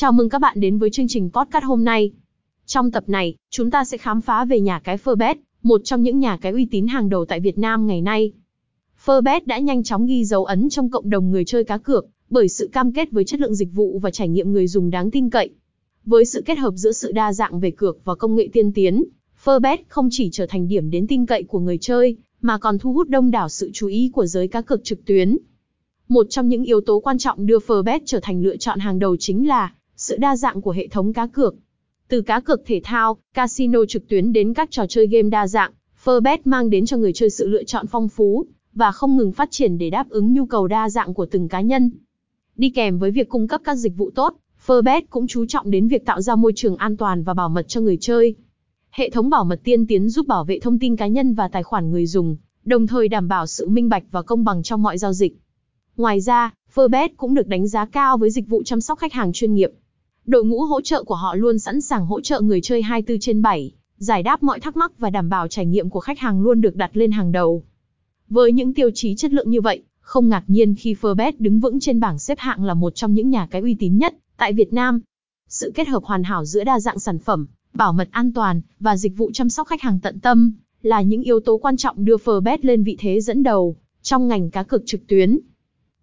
Chào mừng các bạn đến với chương trình podcast hôm nay. Trong tập này, chúng ta sẽ khám phá về nhà cái Forbet, một trong những nhà cái uy tín hàng đầu tại Việt Nam ngày nay. Forbet đã nhanh chóng ghi dấu ấn trong cộng đồng người chơi cá cược, bởi sự cam kết với chất lượng dịch vụ và trải nghiệm người dùng đáng tin cậy. Với sự kết hợp giữa sự đa dạng về cược và công nghệ tiên tiến, Forbet không chỉ trở thành điểm đến tin cậy của người chơi, mà còn thu hút đông đảo sự chú ý của giới cá cược trực tuyến. Một trong những yếu tố quan trọng đưa Forbet trở thành lựa chọn hàng đầu chính là sự đa dạng của hệ thống cá cược. Từ cá cược thể thao, casino trực tuyến đến các trò chơi game đa dạng, Furbet mang đến cho người chơi sự lựa chọn phong phú và không ngừng phát triển để đáp ứng nhu cầu đa dạng của từng cá nhân. Đi kèm với việc cung cấp các dịch vụ tốt, Furbet cũng chú trọng đến việc tạo ra môi trường an toàn và bảo mật cho người chơi. Hệ thống bảo mật tiên tiến giúp bảo vệ thông tin cá nhân và tài khoản người dùng, đồng thời đảm bảo sự minh bạch và công bằng trong mọi giao dịch. Ngoài ra, Furbet cũng được đánh giá cao với dịch vụ chăm sóc khách hàng chuyên nghiệp. Đội ngũ hỗ trợ của họ luôn sẵn sàng hỗ trợ người chơi 24 trên 7, giải đáp mọi thắc mắc và đảm bảo trải nghiệm của khách hàng luôn được đặt lên hàng đầu. Với những tiêu chí chất lượng như vậy, không ngạc nhiên khi Forbes đứng vững trên bảng xếp hạng là một trong những nhà cái uy tín nhất tại Việt Nam. Sự kết hợp hoàn hảo giữa đa dạng sản phẩm, bảo mật an toàn và dịch vụ chăm sóc khách hàng tận tâm là những yếu tố quan trọng đưa Forbes lên vị thế dẫn đầu trong ngành cá cược trực tuyến.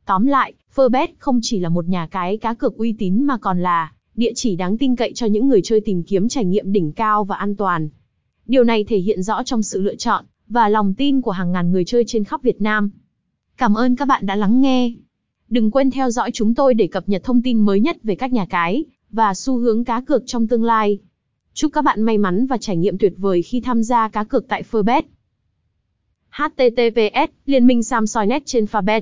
Tóm lại, Forbes không chỉ là một nhà cái cá cược uy tín mà còn là địa chỉ đáng tin cậy cho những người chơi tìm kiếm trải nghiệm đỉnh cao và an toàn. Điều này thể hiện rõ trong sự lựa chọn và lòng tin của hàng ngàn người chơi trên khắp Việt Nam. Cảm ơn các bạn đã lắng nghe. Đừng quên theo dõi chúng tôi để cập nhật thông tin mới nhất về các nhà cái và xu hướng cá cược trong tương lai. Chúc các bạn may mắn và trải nghiệm tuyệt vời khi tham gia cá cược tại Forbet. https liên minh samsoi net trên Fabet